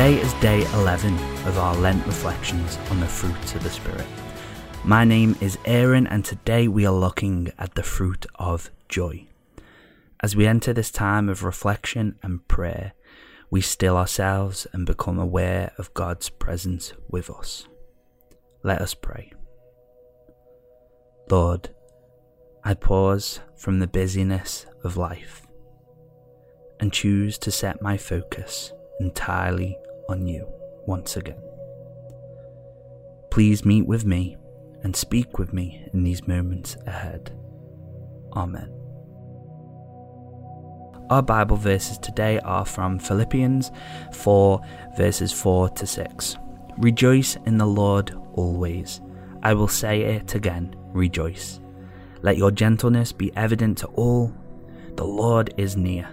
Today is day 11 of our Lent reflections on the fruits of the Spirit. My name is Aaron, and today we are looking at the fruit of joy. As we enter this time of reflection and prayer, we still ourselves and become aware of God's presence with us. Let us pray. Lord, I pause from the busyness of life and choose to set my focus entirely on you once again. Please meet with me and speak with me in these moments ahead. Amen. Our Bible verses today are from Philippians 4, verses 4 to 6. Rejoice in the Lord always. I will say it again, rejoice. Let your gentleness be evident to all. The Lord is near.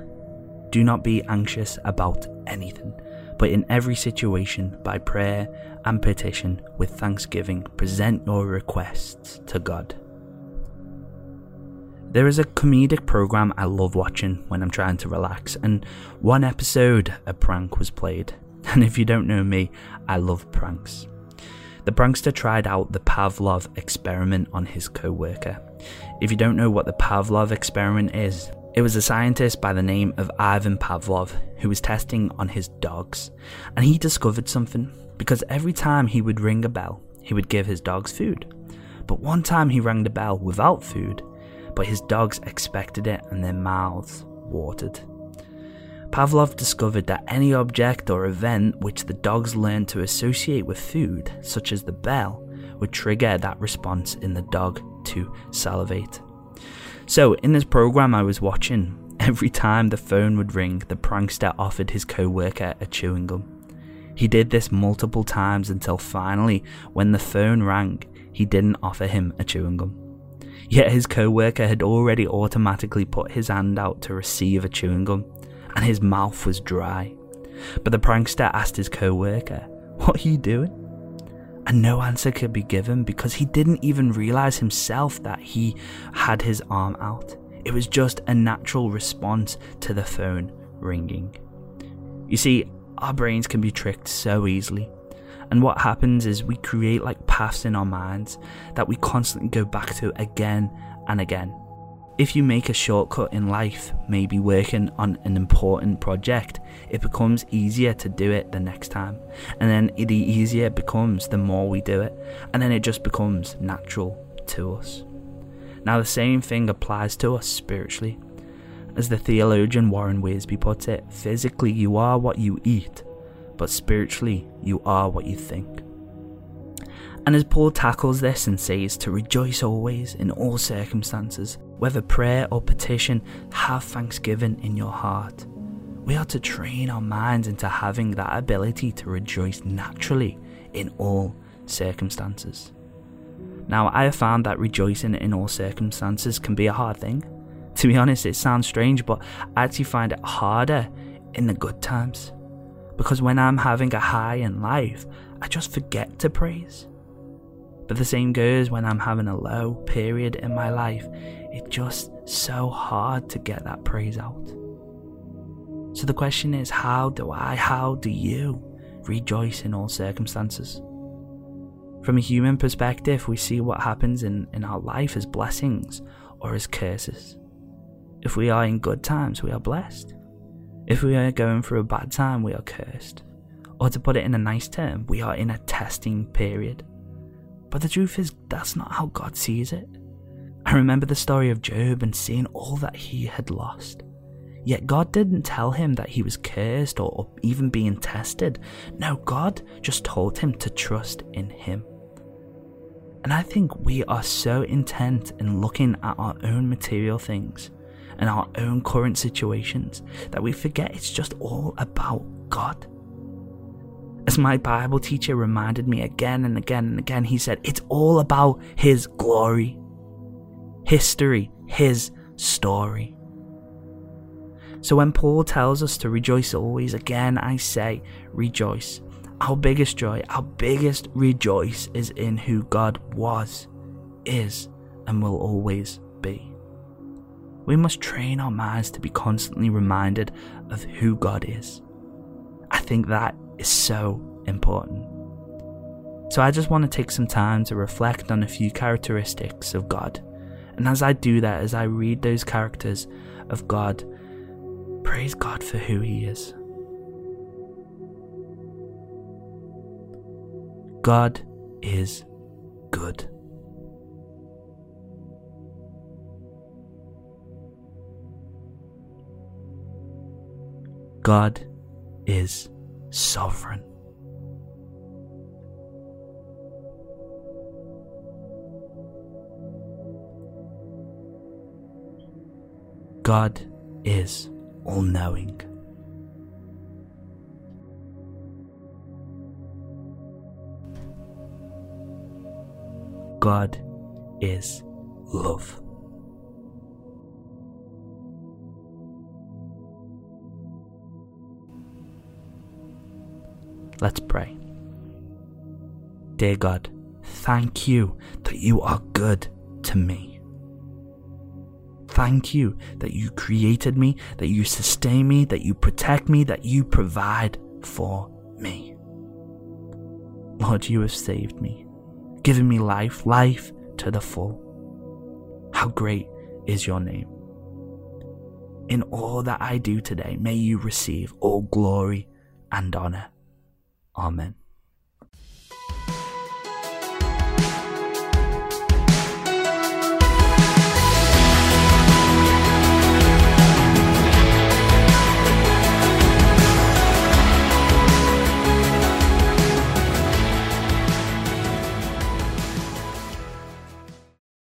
Do not be anxious about anything, but in every situation, by prayer and petition, with thanksgiving, present your requests to God. There is a comedic program I love watching when I'm trying to relax, and one episode, a prank was played. And if you don't know me, I love pranks. The prankster tried out the Pavlov experiment on his co worker. If you don't know what the Pavlov experiment is, it was a scientist by the name of Ivan Pavlov who was testing on his dogs, and he discovered something because every time he would ring a bell, he would give his dogs food. But one time he rang the bell without food, but his dogs expected it and their mouths watered. Pavlov discovered that any object or event which the dogs learned to associate with food, such as the bell, would trigger that response in the dog to salivate. So, in this program I was watching, every time the phone would ring, the prankster offered his co worker a chewing gum. He did this multiple times until finally, when the phone rang, he didn't offer him a chewing gum. Yet his co worker had already automatically put his hand out to receive a chewing gum, and his mouth was dry. But the prankster asked his co worker, What are you doing? And no answer could be given because he didn't even realize himself that he had his arm out. It was just a natural response to the phone ringing. You see, our brains can be tricked so easily. And what happens is we create like paths in our minds that we constantly go back to again and again. If you make a shortcut in life, maybe working on an important project, it becomes easier to do it the next time. And then the easier it becomes, the more we do it. And then it just becomes natural to us. Now, the same thing applies to us spiritually. As the theologian Warren Wiersbe puts it, physically you are what you eat, but spiritually you are what you think. And as Paul tackles this and says to rejoice always in all circumstances, whether prayer or petition, have thanksgiving in your heart. We are to train our minds into having that ability to rejoice naturally in all circumstances. Now, I have found that rejoicing in all circumstances can be a hard thing. To be honest, it sounds strange, but I actually find it harder in the good times. Because when I'm having a high in life, I just forget to praise. But the same goes when I'm having a low period in my life. It's just so hard to get that praise out. So the question is how do I, how do you rejoice in all circumstances? From a human perspective, we see what happens in, in our life as blessings or as curses. If we are in good times, we are blessed. If we are going through a bad time, we are cursed. Or to put it in a nice term, we are in a testing period. But the truth is, that's not how God sees it. I remember the story of Job and seeing all that he had lost. Yet God didn't tell him that he was cursed or, even being tested. No, God just told him to trust in him. And I think we are so intent in looking at our own material things and our own current situations that we forget it's just all about God. As my Bible teacher reminded me again and again and again, he said, It's all about His glory, history, His story. So when Paul tells us to rejoice always, again I say, rejoice. Our biggest joy, our biggest rejoice is in who God was, is, and will always be. We must train our minds to be constantly reminded of who God is. I think that is so important. So I just want to take some time to reflect on a few characteristics of God. And as I do that, as I read those characters of God, praise God for who He is. God is good. God is sovereign. God is all knowing. God is love. Let's pray. Dear God, thank you that you are good to me. Thank you that you created me, that you sustain me, that you protect me, that you provide for me. Lord, you have saved me, given me life, life to the full. How great is your name. In all that I do today, may you receive all glory and honor. Amen.